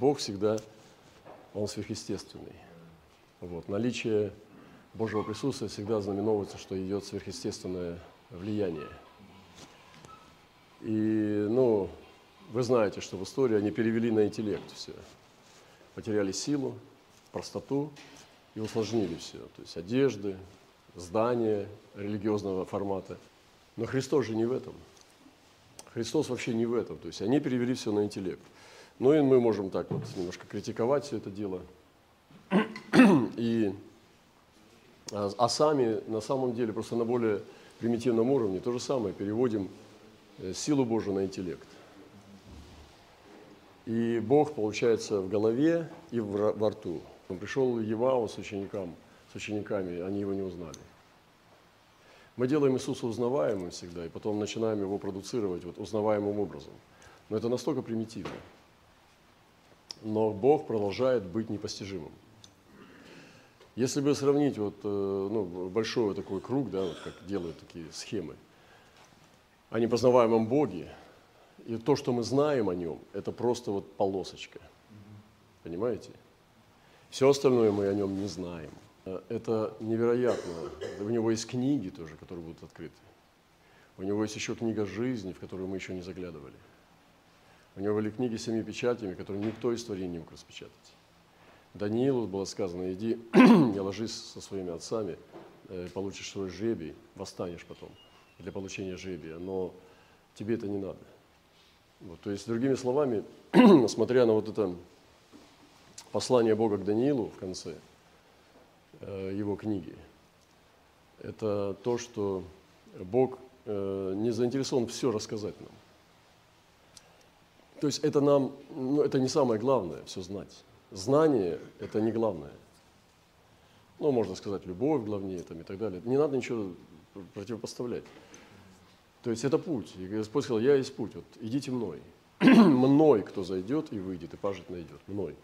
Бог всегда, Он сверхъестественный. Вот. Наличие Божьего присутствия всегда знаменовывается, что идет сверхъестественное влияние. И, ну, вы знаете, что в истории они перевели на интеллект все. Потеряли силу, простоту и усложнили все. То есть одежды, здания религиозного формата. Но Христос же не в этом. Христос вообще не в этом. То есть они перевели все на интеллект. Ну и мы можем так вот немножко критиковать все это дело. И, а, а сами на самом деле просто на более примитивном уровне то же самое переводим э, силу Божию на интеллект. И Бог, получается, в голове и во рту. Он пришел в Евау с, ученикам, с учениками, они его не узнали. Мы делаем Иисуса узнаваемым всегда, и потом начинаем его продуцировать вот узнаваемым образом. Но это настолько примитивно. Но Бог продолжает быть непостижимым. Если бы сравнить вот, э, ну, большой такой круг, да, вот как делают такие схемы, о непознаваемом Боге, и то, что мы знаем о нем, это просто вот полосочка. Понимаете? Все остальное мы о нем не знаем. Это невероятно. У него есть книги тоже, которые будут открыты. У него есть еще книга жизни, в которую мы еще не заглядывали. У него были книги с семи печатями, которые никто из творений не мог распечатать. Даниилу было сказано, иди не ложись со своими отцами, э, получишь свой жребий, восстанешь потом для получения жребия, но тебе это не надо. Вот, то есть, другими словами, смотря на вот это послание Бога к Даниилу в конце э, его книги, это то, что Бог э, не заинтересован все рассказать нам. То есть это нам, ну, это не самое главное, все знать. Знание – это не главное. Ну, можно сказать, любовь главнее там, и так далее. Не надо ничего противопоставлять. То есть это путь. И Господь сказал, я есть путь, вот идите мной. мной кто зайдет и выйдет, и пажит найдет. Мной.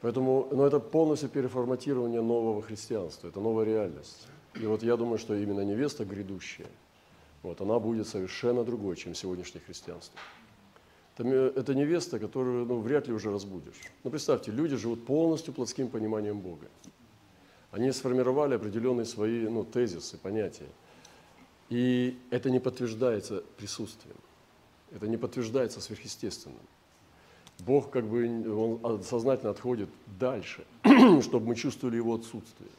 Поэтому, но это полностью переформатирование нового христианства, это новая реальность. И вот я думаю, что именно невеста грядущая, вот, она будет совершенно другой, чем сегодняшнее христианство. Это, это невеста, которую ну, вряд ли уже разбудишь. Ну, представьте, люди живут полностью плотским пониманием Бога. Они сформировали определенные свои ну, тезисы, понятия – и это не подтверждается присутствием, это не подтверждается сверхъестественным. Бог как бы он сознательно отходит дальше, чтобы мы чувствовали его отсутствие.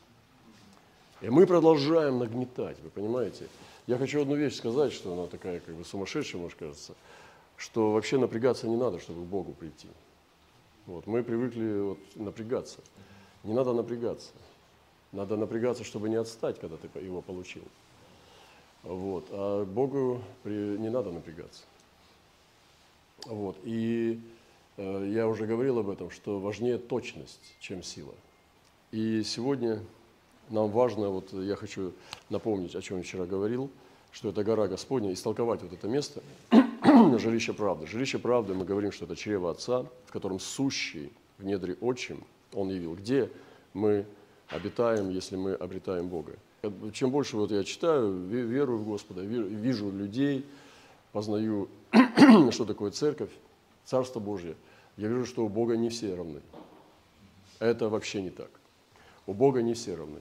И мы продолжаем нагнетать, вы понимаете? Я хочу одну вещь сказать, что она такая как бы сумасшедшая, может кажется, что вообще напрягаться не надо, чтобы к Богу прийти. Вот, мы привыкли вот, напрягаться. Не надо напрягаться. Надо напрягаться, чтобы не отстать, когда ты его получил. Вот. А Богу при... не надо напрягаться. Вот. И э, я уже говорил об этом, что важнее точность, чем сила. И сегодня нам важно, вот я хочу напомнить, о чем я вчера говорил, что это гора Господня, истолковать вот это место, жилище правды. Жилище правды, мы говорим, что это чрево Отца, в котором сущий в недре отчим Он явил. Где мы обитаем, если мы обретаем Бога? Чем больше вот я читаю, верую в Господа, вижу людей, познаю, что такое церковь, Царство Божье, я вижу, что у Бога не все равны. Это вообще не так. У Бога не все равны.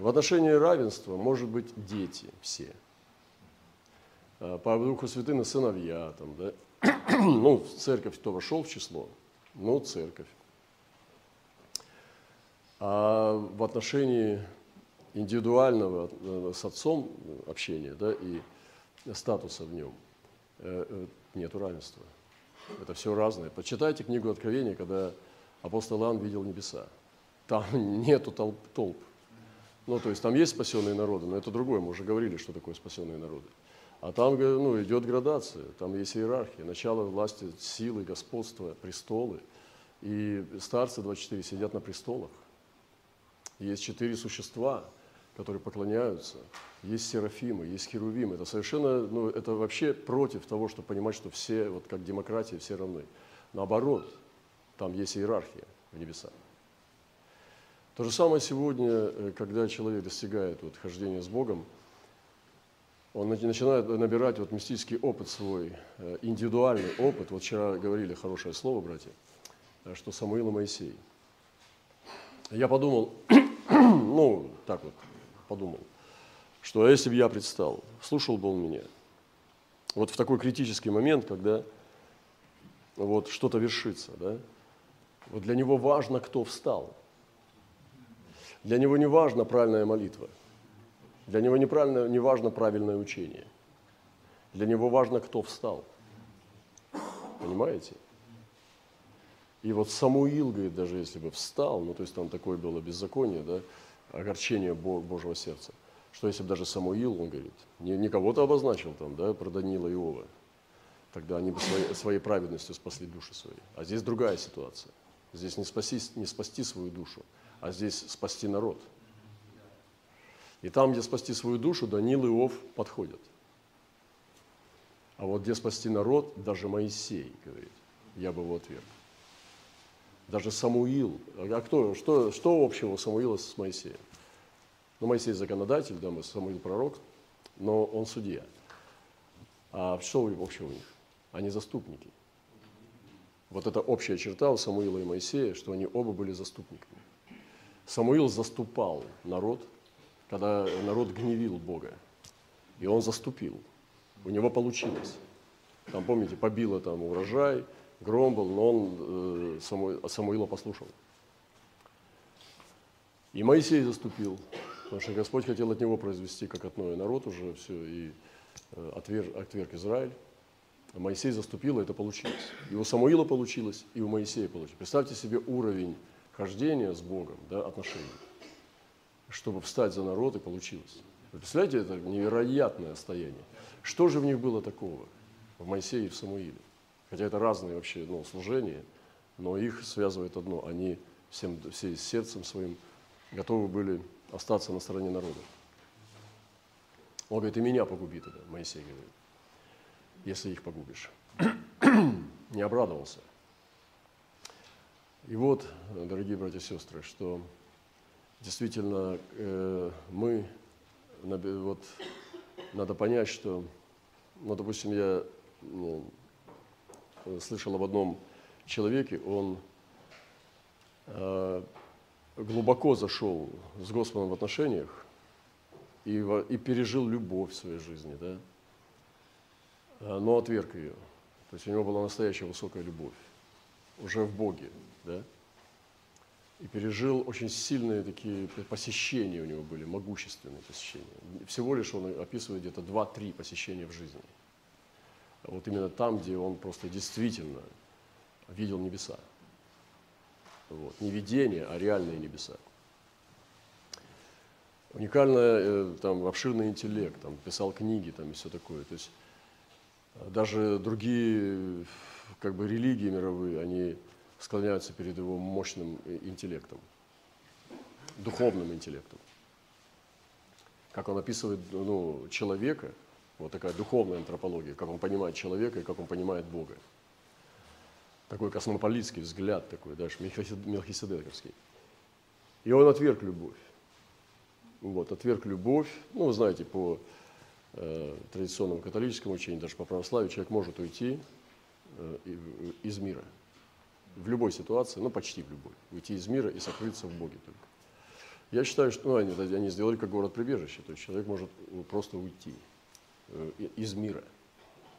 В отношении равенства может быть дети все. А, по Духу Святым сыновья, там, да? ну, церковь кто вошел в число, ну, церковь. А в отношении индивидуального э, с отцом общения да, и статуса в нем э, э, нет равенства. Это все разное. Почитайте книгу Откровения, когда апостол Иоанн видел небеса. Там нету толп, толп. Ну, то есть там есть спасенные народы, но это другое. Мы уже говорили, что такое спасенные народы. А там ну, идет градация, там есть иерархия, начало власти, силы, господства, престолы. И старцы 24 сидят на престолах. Есть четыре существа – которые поклоняются, есть серафимы, есть херувимы. Это совершенно, ну, это вообще против того, чтобы понимать, что все, вот как демократия, все равны. Наоборот, там есть иерархия в небесах. То же самое сегодня, э, когда человек достигает вот, хождения с Богом, он начинает набирать вот мистический опыт свой, э, индивидуальный опыт. Вот вчера говорили хорошее слово, братья, э, что Самуил и Моисей. Я подумал, ну, так вот, подумал, что если бы я предстал, слушал бы он меня, вот в такой критический момент, когда вот что-то вершится, да, вот для него важно, кто встал. Для него не важна правильная молитва. Для него неправильно, не важно правильное учение. Для него важно, кто встал. Понимаете? И вот Самуил, говорит, даже если бы встал, ну то есть там такое было беззаконие, да, огорчение Божьего сердца, что если бы даже Самуил, он говорит, не, не кого-то обозначил там, да, про Данила и Иова, тогда они бы своей, своей праведностью спасли души свои. А здесь другая ситуация. Здесь не спасти, не спасти свою душу, а здесь спасти народ. И там, где спасти свою душу, Данил и Иов подходят. А вот где спасти народ, даже Моисей говорит, я бы его отверг. Даже Самуил. А кто, что, что общего Самуила с Моисеем? Ну, Моисей законодатель, да, Самуил пророк, но он судья. А что общего у них? Они заступники. Вот это общая черта у Самуила и Моисея, что они оба были заступниками. Самуил заступал народ, когда народ гневил Бога. И он заступил. У него получилось. Там, помните, побило там урожай, гром был, но он э, Самуила послушал. И Моисей заступил, потому что Господь хотел от него произвести, как от Ноя, народ уже все, и э, отверг, отверг Израиль. А Моисей заступил, и это получилось. И у Самуила получилось, и у Моисея получилось. Представьте себе уровень хождения с Богом, да, отношений, чтобы встать за народ, и получилось. Вы представляете, это невероятное состояние. Что же в них было такого в Моисее и в Самуиле? Хотя это разные вообще ну, служения, но их связывает одно. Они всем, все сердцем своим готовы были остаться на стороне народа. Он говорит, и меня погуби тогда, Моисей говорит, если их погубишь. Не обрадовался. И вот, дорогие братья и сестры, что действительно э, мы, вот, надо понять, что, ну, допустим, я слышал об одном человеке, он э, глубоко зашел с Господом в отношениях и, и пережил любовь в своей жизни, да, э, но отверг ее. То есть у него была настоящая высокая любовь, уже в Боге, да, и пережил очень сильные такие посещения у него были, могущественные посещения. Всего лишь он описывает где-то 2-3 посещения в жизни – вот именно там, где он просто действительно видел небеса. Вот. Не видение, а реальные небеса. Уникальный, э, там, обширный интеллект, там, писал книги там, и все такое. То есть э, даже другие как бы, религии мировые, они склоняются перед его мощным э, интеллектом, духовным интеллектом. Как он описывает ну, человека – вот такая духовная антропология, как он понимает человека и как он понимает Бога. Такой космополитский взгляд такой, даже мелхиседековский. И он отверг любовь. Вот, отверг любовь. Ну, вы знаете, по э, традиционному католическому учению, даже по православию, человек может уйти э, из мира. В любой ситуации, ну, почти в любой. Уйти из мира и сокрыться в Боге только. Я считаю, что ну, они, они сделали как город-прибежище. То есть человек может просто уйти. Э, из мира,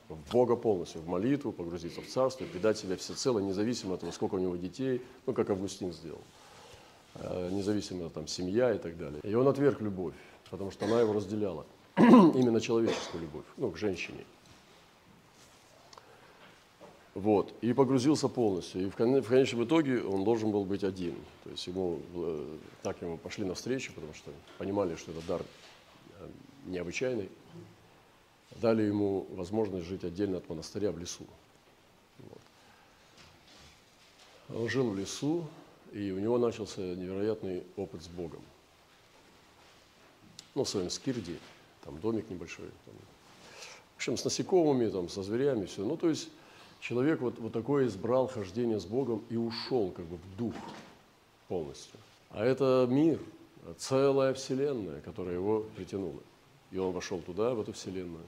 в Бога полностью, в молитву, погрузиться в царство, предать себя всецело, независимо от того, сколько у него детей, ну, как Августин сделал, э, независимо там семья и так далее. И он отверг любовь, потому что она его разделяла, именно человеческую любовь, ну, к женщине. Вот, и погрузился полностью. И в конечном итоге он должен был быть один. То есть ему, э, так ему пошли навстречу, потому что понимали, что это дар необычайный дали ему возможность жить отдельно от монастыря в лесу. Вот. Он жил в лесу, и у него начался невероятный опыт с Богом. Ну, в своем скирде, там домик небольшой. Там. В общем, с насекомыми, там, со зверями, все. Ну, то есть человек вот, вот такое избрал хождение с Богом и ушел как бы в дух полностью. А это мир, целая вселенная, которая его притянула. И он вошел туда, в эту вселенную,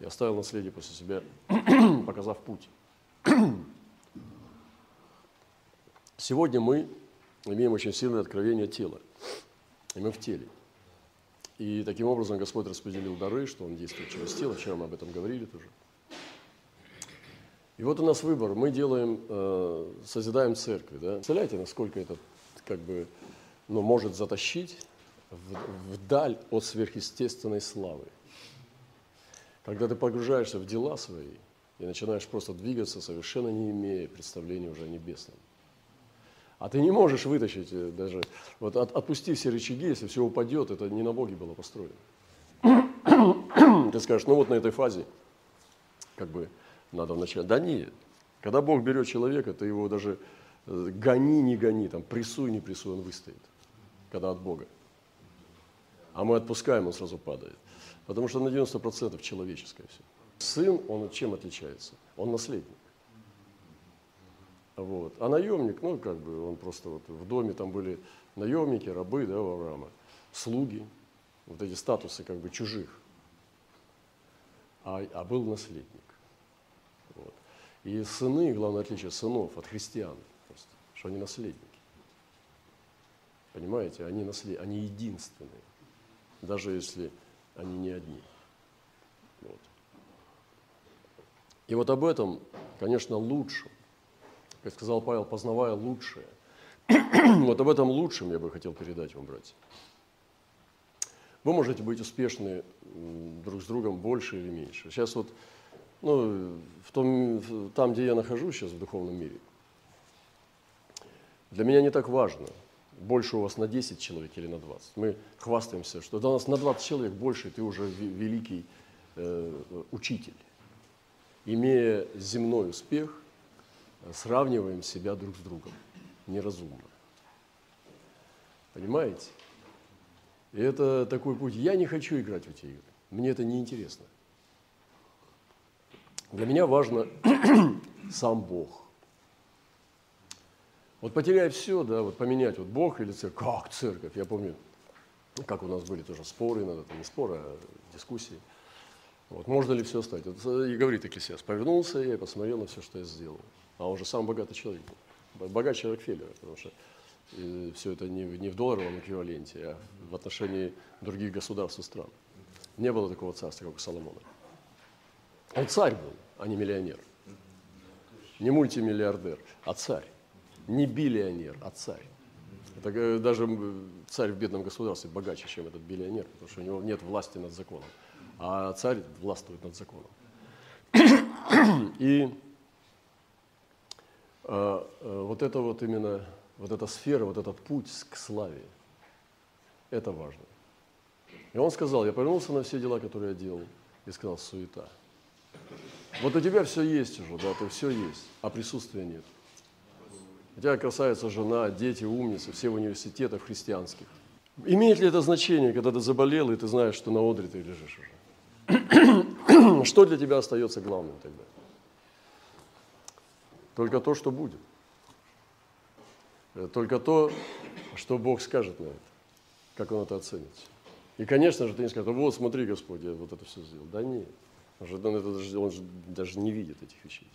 и оставил наследие после себя, показав путь. Сегодня мы имеем очень сильное откровение тела, и мы в теле. И таким образом Господь распределил дары, что Он действует через тело. Вчера мы об этом говорили тоже. И вот у нас выбор. Мы делаем, э, созидаем церкви. Да? Представляете, насколько это как бы, ну, может затащить в, вдаль от сверхъестественной славы. Когда ты погружаешься в дела свои и начинаешь просто двигаться, совершенно не имея представления уже о небесном. А ты не можешь вытащить э, даже, вот от, отпусти все рычаги, если все упадет, это не на Боге было построено. Ты скажешь, ну вот на этой фазе, как бы надо вначале. Да нет. Когда Бог берет человека, ты его даже э, гони, не гони, там, прессуй, не прессуй, он выстоит. Когда от Бога. А мы отпускаем, он сразу падает. Потому что на 90% человеческое все. Сын, он чем отличается? Он наследник. Вот. А наемник, ну, как бы, он просто вот в доме там были наемники, рабы, да, у Авраама, слуги, вот эти статусы как бы чужих. А, а был наследник. И сыны, главное отличие сынов от христиан, просто, что они наследники. Понимаете, они, наслед... они единственные, даже если они не одни. Вот. И вот об этом, конечно, лучше как сказал Павел, познавая лучшее. вот об этом лучшем я бы хотел передать вам, братья. Вы можете быть успешны друг с другом больше или меньше. Сейчас вот, ну, в том, там, где я нахожусь сейчас в духовном мире, для меня не так важно, больше у вас на 10 человек или на 20. Мы хвастаемся, что до нас на 20 человек больше, ты уже великий э, учитель. Имея земной успех, сравниваем себя друг с другом. Неразумно. Понимаете? И это такой путь. Я не хочу играть в эти игры. Мне это не интересно. Для меня важно сам Бог. Вот потеряя все, да, вот поменять вот Бог или церковь. Как церковь? Я помню, как у нас были тоже споры, надо, не споры, а дискуссии. Вот, можно ли все оставить? Вот, и говорит Экклесиас, повернулся я и посмотрел на все, что я сделал а он же самый богатый человек был. Богаче Рокфеллера, потому что и все это не, не в долларовом эквиваленте, а в отношении других государств и стран. Не было такого царства, как у Соломона. Он царь был, а не миллионер. Не мультимиллиардер, а царь. Не биллионер, а царь. Это э, даже царь в бедном государстве богаче, чем этот биллионер, потому что у него нет власти над законом. А царь властвует над законом. И а, а, вот это вот именно, вот эта сфера, вот этот путь к славе, это важно. И он сказал, я повернулся на все дела, которые я делал, и сказал, суета. Вот у тебя все есть уже, да, ты все есть, а присутствия нет. У тебя красавица жена, дети, умницы, все в университетах христианских. Имеет ли это значение, когда ты заболел, и ты знаешь, что на одре ты лежишь уже? Что для тебя остается главным тогда? Только то, что будет. Только то, что Бог скажет на это, как Он это оценит. И, конечно же, ты не скажешь, вот смотри, Господь, я вот это все сделал. Да нет, он же, он, это он же даже не видит этих вещей.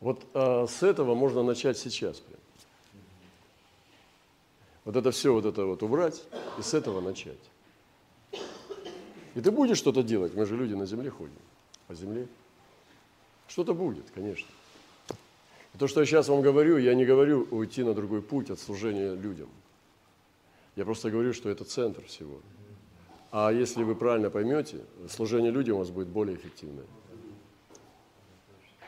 Вот а, с этого можно начать сейчас прям. Вот это все вот это вот убрать и с этого начать. И ты будешь что-то делать, мы же люди на земле ходим, по земле. Что-то будет, конечно. И то, что я сейчас вам говорю, я не говорю уйти на другой путь от служения людям. Я просто говорю, что это центр всего. А если вы правильно поймете, служение людям у вас будет более эффективное.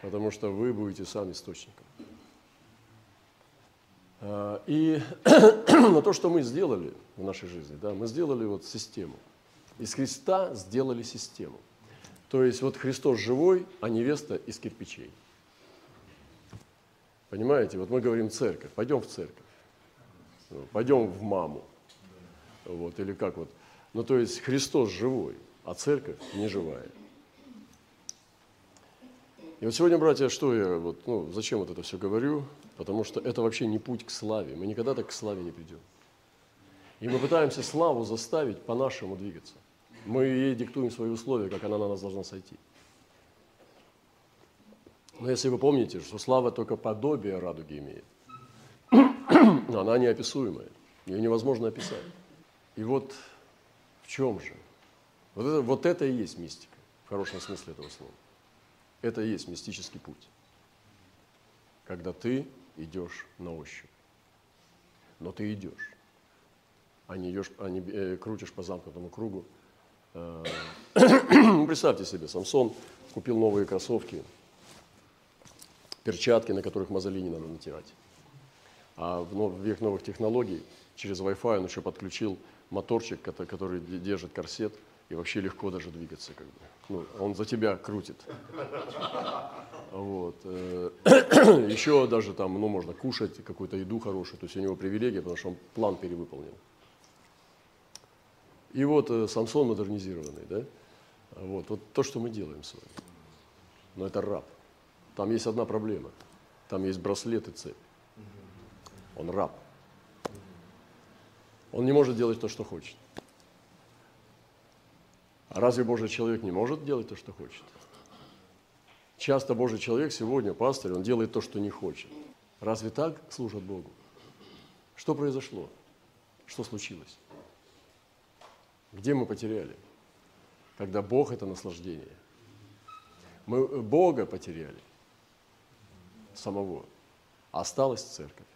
Потому что вы будете сам источником. А, и на то, что мы сделали в нашей жизни, да, мы сделали вот систему. Из Христа сделали систему – то есть вот Христос живой, а невеста из кирпичей. Понимаете, вот мы говорим церковь, пойдем в церковь, пойдем в маму, вот, или как вот. Ну, то есть Христос живой, а церковь не живая. И вот сегодня, братья, что я, вот, ну, зачем вот это все говорю? Потому что это вообще не путь к славе. Мы никогда так к славе не придем. И мы пытаемся славу заставить по-нашему двигаться. Мы ей диктуем свои условия, как она на нас должна сойти. Но если вы помните, что слава только подобие радуги имеет, она неописуемая, ее невозможно описать. И вот в чем же? Вот это, вот это и есть мистика, в хорошем смысле этого слова. Это и есть мистический путь, когда ты идешь на ощупь. Но ты идешь, а не, идешь, а не э, крутишь по замкнутому кругу. Э, представьте себе, Самсон купил новые кроссовки, перчатки, на которых мозоли не надо натирать. А в век новых технологий через Wi-Fi он еще подключил моторчик, который держит корсет, и вообще легко даже двигаться. Как бы. ну, он за тебя крутит. Вот. Э, еще даже там, ну, можно кушать какую-то еду хорошую, то есть у него привилегия, потому что он план перевыполнил. И вот э, Самсон модернизированный, да? Вот, вот то, что мы делаем с вами. Но это раб. Там есть одна проблема. Там есть браслет и цепь. Он раб. Он не может делать то, что хочет. А разве Божий человек не может делать то, что хочет? Часто Божий человек сегодня, пастырь, он делает то, что не хочет. Разве так служат Богу? Что произошло? Что случилось? Где мы потеряли? Когда Бог – это наслаждение. Мы Бога потеряли – самого. А осталась церковь.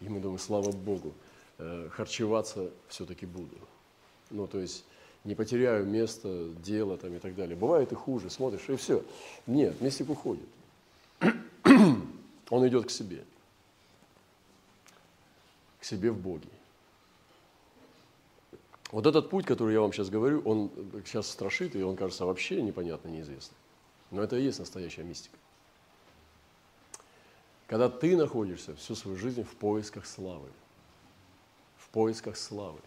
И мы думаем, слава Богу, харчеваться все-таки буду. Ну, то есть не потеряю место, дело там и так далее. Бывает и хуже, смотришь, и все. Нет, мистик уходит. Он идет к себе. К себе в Боге. Вот этот путь, который я вам сейчас говорю, он сейчас страшит, и он кажется вообще непонятно, неизвестно. Но это и есть настоящая мистика. Когда ты находишься всю свою жизнь в поисках славы. Поисках славы.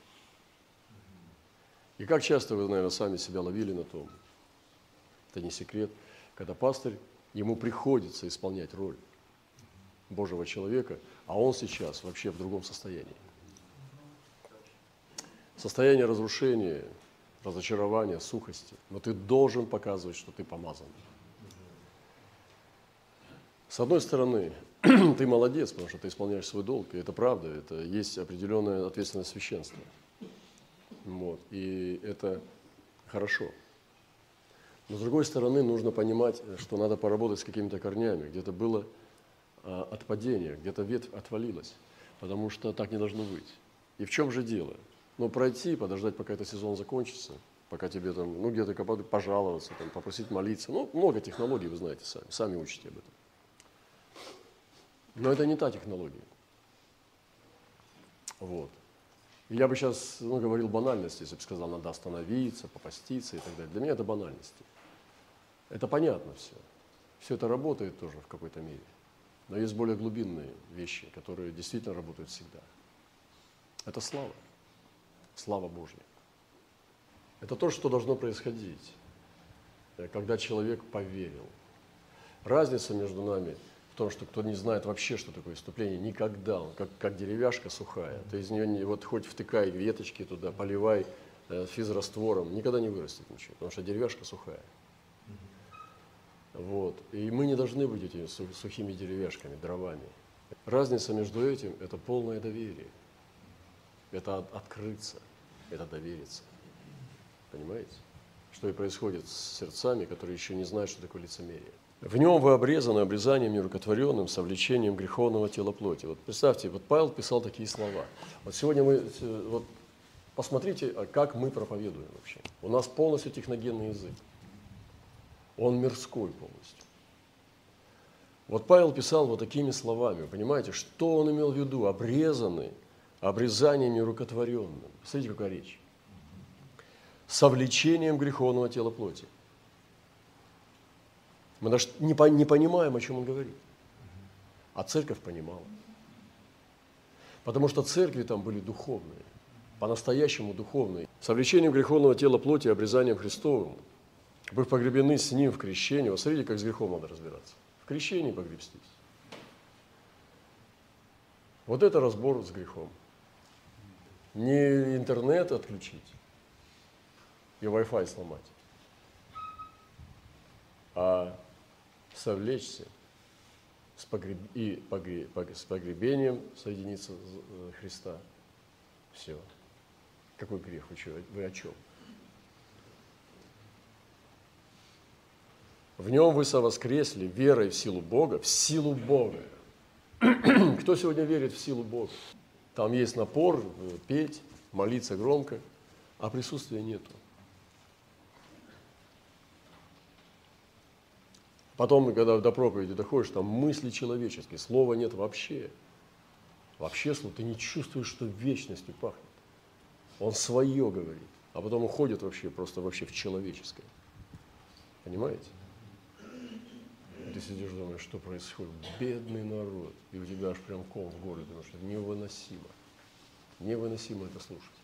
И как часто вы, наверное, сами себя ловили на том, это не секрет, когда пастырь, ему приходится исполнять роль Божьего человека, а он сейчас вообще в другом состоянии. Состояние разрушения, разочарования, сухости. Но ты должен показывать, что ты помазан. С одной стороны, ты молодец, потому что ты исполняешь свой долг, и это правда, это есть определенная ответственность священства. Вот, и это хорошо. Но с другой стороны, нужно понимать, что надо поработать с какими-то корнями. Где-то было а, отпадение, где-то ветвь отвалилась, потому что так не должно быть. И в чем же дело? Ну, пройти, подождать, пока этот сезон закончится, пока тебе там, ну, где-то пожаловаться, там, попросить молиться. Ну, много технологий, вы знаете сами, сами учите об этом. Но это не та технология. Вот. Я бы сейчас ну, говорил банальности, если бы сказал, надо остановиться, попаститься и так далее. Для меня это банальности. Это понятно все. Все это работает тоже в какой-то мере. Но есть более глубинные вещи, которые действительно работают всегда. Это слава. Слава Божья. Это то, что должно происходить, э, когда человек поверил. Разница между нами – том, что кто не знает вообще, что такое иступление, никогда, он как, как деревяшка сухая, ты из нее не, вот хоть втыкай веточки туда, поливай э, физраствором, никогда не вырастет ничего, потому что деревяшка сухая. Вот. И мы не должны быть этими сухими деревяшками, дровами. Разница между этим – это полное доверие. Это открыться, это довериться. Понимаете? Что и происходит с сердцами, которые еще не знают, что такое лицемерие. В нем вы обрезаны обрезанием нерукотворенным, совлечением греховного тела плоти. Вот представьте, вот Павел писал такие слова. Вот сегодня мы, вот посмотрите, а как мы проповедуем вообще. У нас полностью техногенный язык. Он мирской полностью. Вот Павел писал вот такими словами, понимаете, что он имел в виду? Обрезаны обрезанием нерукотворенным. Смотрите, какая речь. Совлечением греховного тела плоти. Мы даже не, по, не понимаем, о чем он говорит. А церковь понимала. Потому что церкви там были духовные, по-настоящему духовные. С обличением греховного тела плоти и обрезанием Христовым, вы погребены с Ним в крещении. Вот смотрите, как с грехом надо разбираться. В крещении погребстись. Вот это разбор с грехом. Не интернет отключить и Wi-Fi сломать, а совлечься с погреб... и погреб... с погребением соединиться с Христа. Все. Какой грех? Вы о чем? В нем вы совоскресли верой в силу Бога, в силу Бога. Кто сегодня верит в силу Бога? Там есть напор, э, петь, молиться громко, а присутствия нету. Потом, когда до проповеди доходишь, там мысли человеческие, слова нет вообще. Вообще слово, ты не чувствуешь, что вечностью пахнет. Он свое говорит, а потом уходит вообще просто вообще в человеческое. Понимаете? ты сидишь думаешь, что происходит. Бедный народ. И у тебя аж прям ком в горле, потому что невыносимо. Невыносимо это слушать.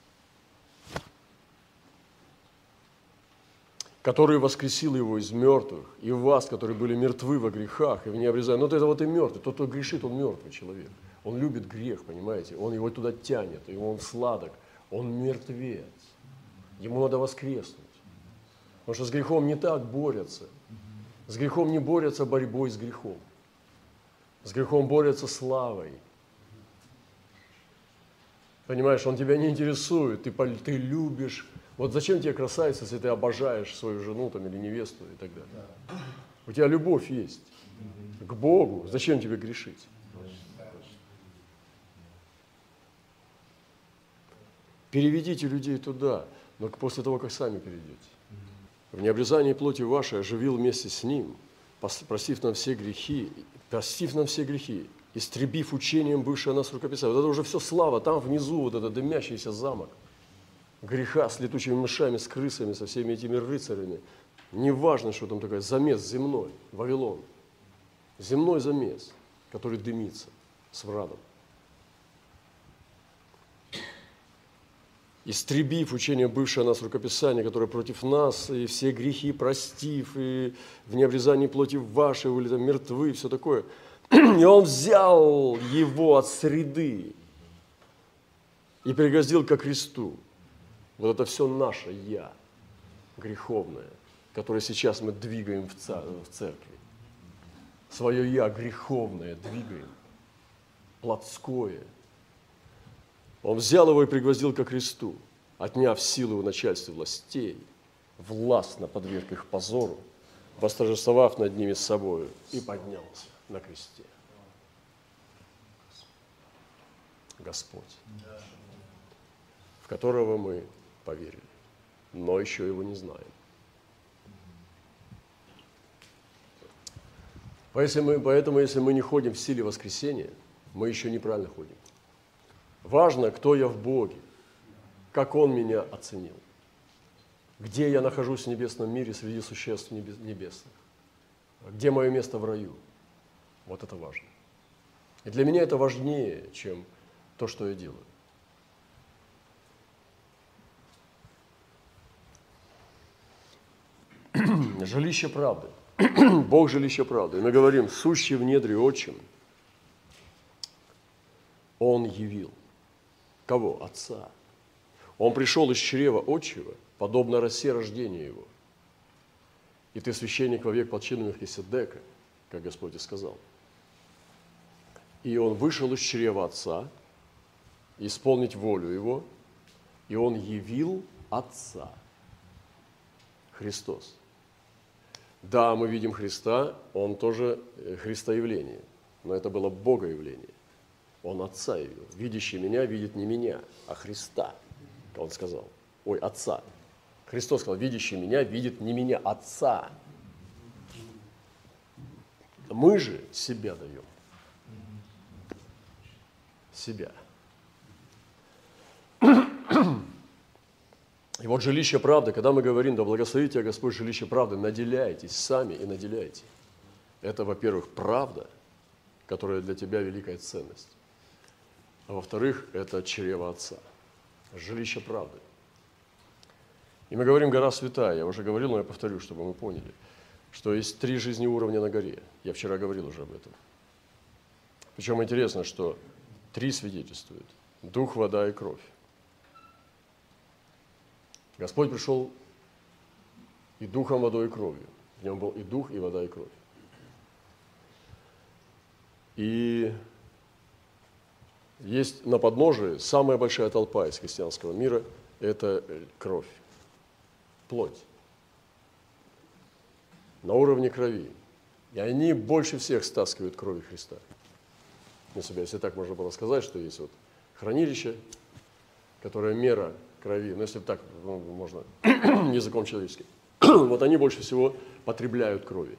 Который воскресил его из мертвых, и вас, которые были мертвы во грехах и в необрезании. Но вот это вот и мертвый. Тот, кто грешит, он мертвый человек. Он любит грех, понимаете? Он его туда тянет, и он сладок. Он мертвец. Ему надо воскреснуть. Потому что с грехом не так борются. С грехом не борются борьбой с грехом. С грехом борются славой. Понимаешь, он тебя не интересует, ты, ты любишь. Вот зачем тебе красавица, если ты обожаешь свою жену там, или невесту и так далее? У тебя любовь есть к Богу. Зачем тебе грешить? Переведите людей туда, но после того, как сами перейдете в необрезании плоти вашей оживил вместе с Ним, простив нам все грехи, простив нам все грехи, истребив учением бывшее нас рукописание. Вот это уже все слава, там внизу вот этот дымящийся замок греха с летучими мышами, с крысами, со всеми этими рыцарями. Неважно, что там такое, замес земной, Вавилон. Земной замес, который дымится с врадом. истребив учение бывшее нас рукописание, которое против нас, и все грехи простив, и в необрезании плоти вашей были там мертвы, и все такое. И он взял его от среды и пригрозил ко кресту. Вот это все наше «я» греховное, которое сейчас мы двигаем в церкви. Свое «я» греховное двигаем, плотское – он взял его и пригвоздил ко кресту, отняв силу у начальства властей, властно подверг их позору, восторжествовав над ними с собою, и поднялся на кресте. Господь, в которого мы поверили, но еще его не знаем. Поэтому, если мы не ходим в силе воскресения, мы еще неправильно ходим. Важно, кто я в Боге, как Он меня оценил, где я нахожусь в небесном мире среди существ небесных, где мое место в раю. Вот это важно. И для меня это важнее, чем то, что я делаю. Жилище правды. Бог жилище правды. И мы говорим, сущий в недре отчим, Он явил – Кого? Отца. Он пришел из чрева отчего, подобно росе рождения его. И ты священник во век под чином Мелхиседека, как Господь и сказал. И он вышел из чрева Отца, исполнить волю Его, и он явил Отца. Христос. Да, мы видим Христа, Он тоже э, Христоявление, но это было Богоявление. Он Отца явил. Видящий меня видит не меня, а Христа. Он сказал. Ой, Отца. Христос сказал, видящий меня видит не меня, Отца. Мы же себя даем. Себя. И вот жилище правды, когда мы говорим, да благословите тебя Господь жилище правды, наделяйтесь сами и наделяйте. Это, во-первых, правда, которая для тебя великая ценность а во-вторых, это чрево Отца, жилище правды. И мы говорим «гора святая», я уже говорил, но я повторю, чтобы мы поняли, что есть три жизни уровня на горе. Я вчера говорил уже об этом. Причем интересно, что три свидетельствуют – дух, вода и кровь. Господь пришел и духом, водой и кровью. В нем был и дух, и вода, и кровь. И есть на подножии самая большая толпа из христианского мира – это кровь, плоть. На уровне крови. И они больше всех стаскивают крови Христа. На себя, если так можно было сказать, что есть вот хранилище, которое мера крови, ну если так ну, можно языком человеческим, вот они больше всего потребляют крови.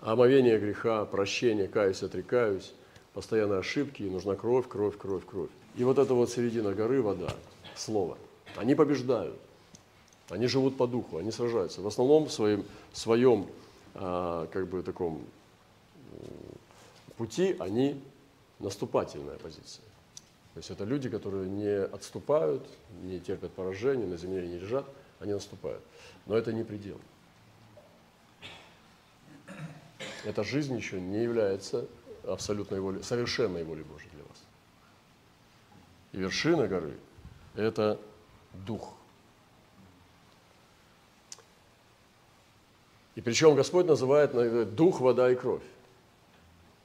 Омовение греха, прощение, каюсь, отрекаюсь, постоянные ошибки, нужна кровь, кровь, кровь, кровь. И вот эта вот середина горы, вода, слово, они побеждают. Они живут по духу, они сражаются. В основном в своем, в своем а, как бы таком пути они наступательная позиция. То есть это люди, которые не отступают, не терпят поражения, на земле не лежат, они наступают. Но это не предел. Эта жизнь еще не является абсолютной волей, совершенной волей Божьей для вас. И вершина горы – это дух. И причем Господь называет дух, вода и кровь.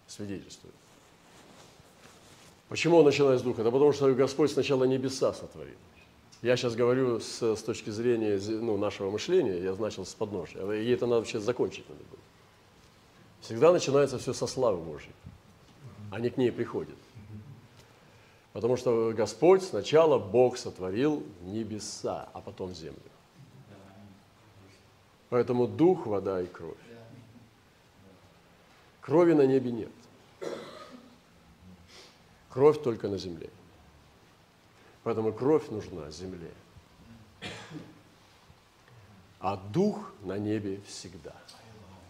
Свидетельствует. Почему он начинает с духа? Да потому что Господь сначала небеса сотворил. Я сейчас говорю с, с точки зрения ну, нашего мышления, я начал с подножия. И это надо сейчас закончить надо было. Всегда начинается все со славы Божьей. Они к ней приходят. Потому что Господь сначала Бог сотворил небеса, а потом землю. Поэтому дух, вода и кровь. Крови на небе нет. Кровь только на земле. Поэтому кровь нужна земле. А дух на небе всегда.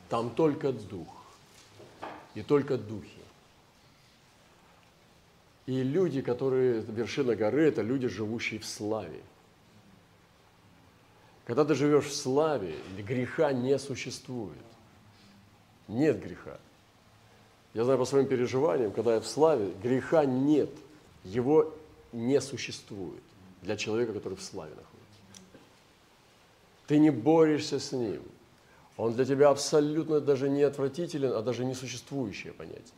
Там только дух. И только духи. И люди, которые, вершина горы, это люди, живущие в славе. Когда ты живешь в славе, греха не существует. Нет греха. Я знаю по своим переживаниям, когда я в славе, греха нет, его не существует для человека, который в славе находится. Ты не борешься с ним. Он для тебя абсолютно даже не отвратителен, а даже несуществующее понятие.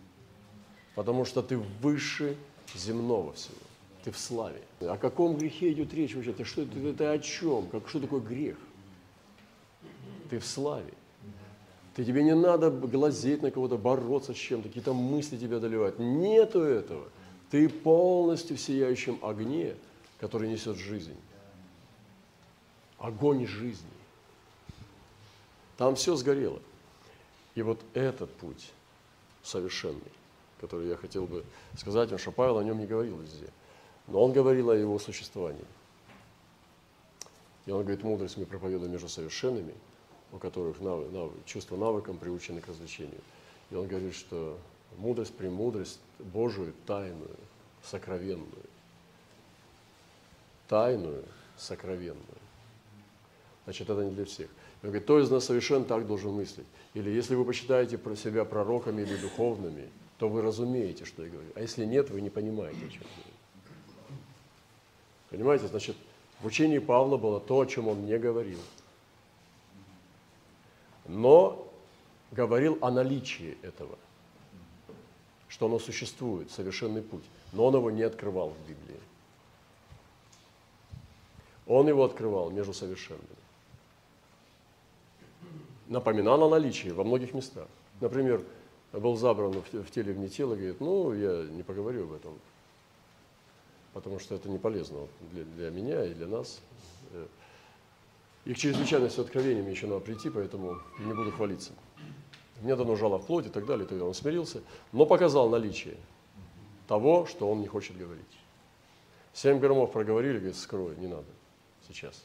Потому что ты выше земного всего. Ты в славе. О каком грехе идет речь вообще? Ты что, ты, ты о чем? Как, что такое грех? Ты в славе. Ты, тебе не надо глазеть на кого-то, бороться с чем-то, какие-то мысли тебя доливают. Нету этого. Ты полностью в сияющем огне, который несет жизнь. Огонь жизни. Там все сгорело. И вот этот путь совершенный, который я хотел бы сказать вам, что Павел о нем не говорил везде. Но он говорил о его существовании. И он говорит, мудрость мы проповедуем между совершенными – у которых навы, навы, чувство навыком приучены к развлечению. И он говорит, что мудрость, премудрость Божию, тайную, сокровенную. Тайную, сокровенную. Значит, это не для всех. Он говорит, кто из нас совершенно так должен мыслить? Или если вы посчитаете про себя пророками или духовными, то вы разумеете, что я говорю. А если нет, вы не понимаете, о чем я говорю. Понимаете, значит, в учении Павла было то, о чем он не говорил – но говорил о наличии этого, что оно существует, совершенный путь, но он его не открывал в Библии. Он его открывал между совершенными. Напоминал о наличии во многих местах. Например, был забран в теле вне тела, говорит, ну, я не поговорю об этом, потому что это не полезно для, для меня и для нас. И к чрезвычайности откровения мне еще надо прийти, поэтому не буду хвалиться. Мне дано жало в плоть и так далее, и тогда он смирился, но показал наличие того, что он не хочет говорить. Семь громов проговорили, говорит, скрой, не надо сейчас.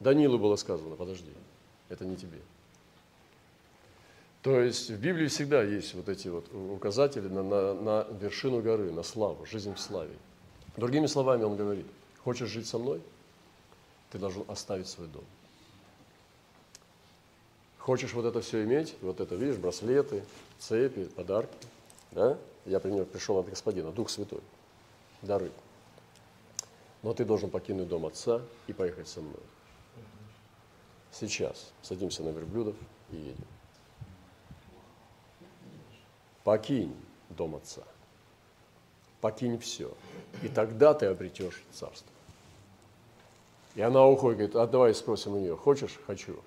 Данилу было сказано, подожди, это не тебе. То есть в Библии всегда есть вот эти вот указатели на, на, на вершину горы, на славу, жизнь в славе. Другими словами он говорит, хочешь жить со мной – ты должен оставить свой дом. Хочешь вот это все иметь, вот это, видишь, браслеты, цепи, подарки, да? Я, например, пришел от господина, Дух Святой, дары. Но ты должен покинуть дом отца и поехать со мной. Сейчас садимся на верблюдов и едем. Покинь дом отца. Покинь все. И тогда ты обретешь царство. И она уходит, говорит, а давай спросим у нее, хочешь? Хочу.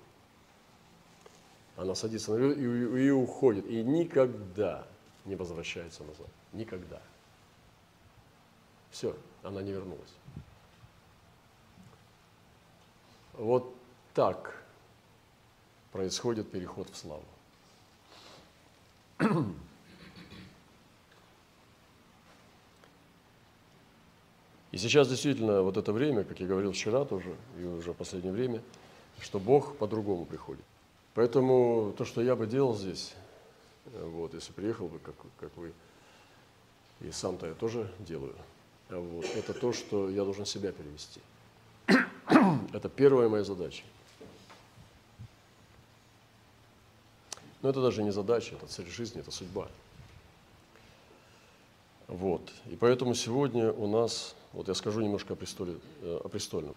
Она садится на верблюд и, и уходит. И никогда не возвращается назад. Никогда. Все, она не вернулась. Вот так происходит переход в славу. И сейчас действительно вот это время, как я говорил вчера тоже, и уже последнее время, что Бог по-другому приходит. Поэтому то, что я бы делал здесь, вот, если приехал бы, как, как вы, и сам-то я тоже делаю, вот, это то, что я должен себя перевести. Это первая моя задача. Но это даже не задача, это цель жизни, это судьба. Вот. И поэтому сегодня у нас, вот я скажу немножко о престоле, э, о престольном.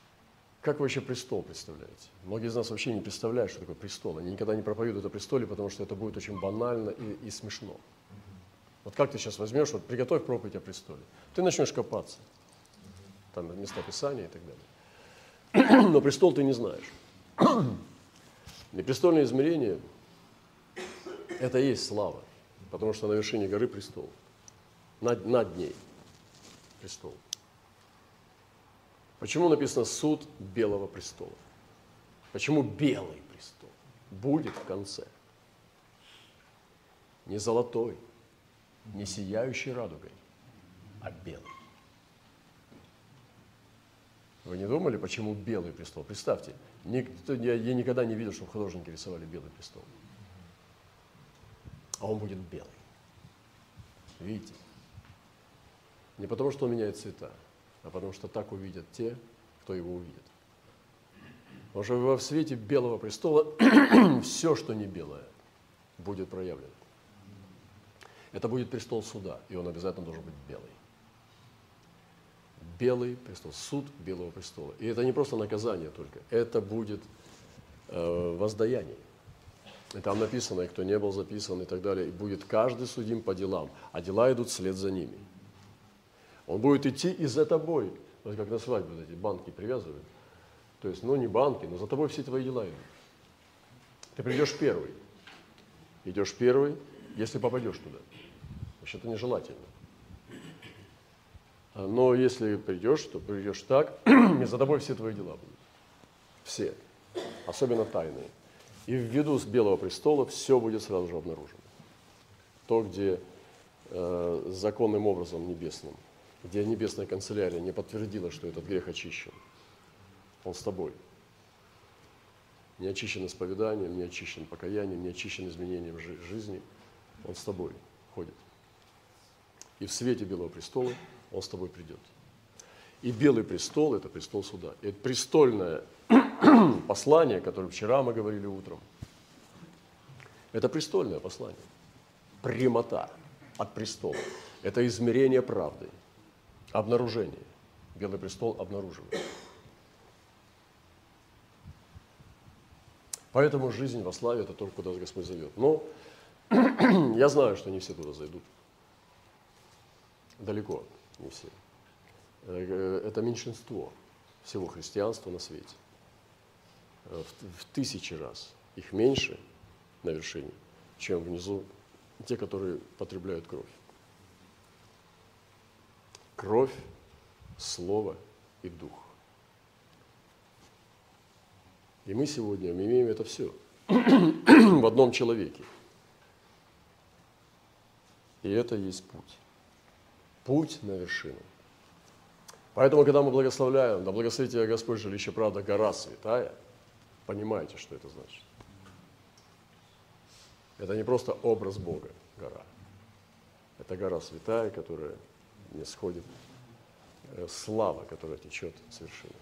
Как вы вообще престол представляете? Многие из нас вообще не представляют, что такое престол. Они никогда не проповедуют о престоле, потому что это будет очень банально и, и смешно. Вот как ты сейчас возьмешь, вот приготовь проповедь о престоле. Ты начнешь копаться. Там места Писания и так далее. Но престол ты не знаешь. И престольное измерение – это и есть слава, потому что на вершине горы престол, над, над ней престол. Почему написано суд белого престола? Почему белый престол будет в конце? Не золотой, не сияющий радугой, а белый. Вы не думали, почему белый престол? Представьте, никто, я, я никогда не видел, чтобы художники рисовали белый престол. А он будет белый. Видите? Не потому, что он меняет цвета, а потому что так увидят те, кто его увидит. Потому что во свете белого престола все, что не белое, будет проявлено. Это будет престол суда, и он обязательно должен быть белый. Белый престол, суд белого престола. И это не просто наказание только, это будет э, воздаяние. И там написано, и кто не был записан и так далее, и будет каждый судим по делам, а дела идут вслед за ними. Он будет идти и за тобой. Вот как на свадьбе вот эти банки привязывают. То есть, ну не банки, но за тобой все твои дела идут. Ты придешь первый. Идешь первый, если попадешь туда. Вообще-то нежелательно. Но если придешь, то придешь так, и за тобой все твои дела будут. Все. Особенно тайные. И в виду с Белого престола все будет сразу же обнаружено. То, где э, законным образом небесным, где небесная канцелярия не подтвердила, что этот грех очищен, он с тобой. Не очищен исповеданием, не очищен покаянием, не очищен изменением жизни, он с тобой ходит и в свете Белого престола он с тобой придет. И Белый престол – это престол суда. И это престольное послание, которое вчера мы говорили утром, это престольное послание. Прямота от престола. Это измерение правды, обнаружение. Белый престол обнаруживает. Поэтому жизнь во славе – это только куда Господь зовет. Но я знаю, что не все туда зайдут. Далеко не все. Э, это меньшинство всего христианства на свете. Э, в, в тысячи раз их меньше на вершине, чем внизу те, которые потребляют кровь. Кровь, слово и дух. И мы сегодня мы имеем это все в одном человеке. И это есть путь путь на вершину. Поэтому, когда мы благословляем, да благословите Господь, жилище правда, гора святая, понимаете, что это значит. Это не просто образ Бога, гора. Это гора святая, которая не сходит, э, слава, которая течет с вершины.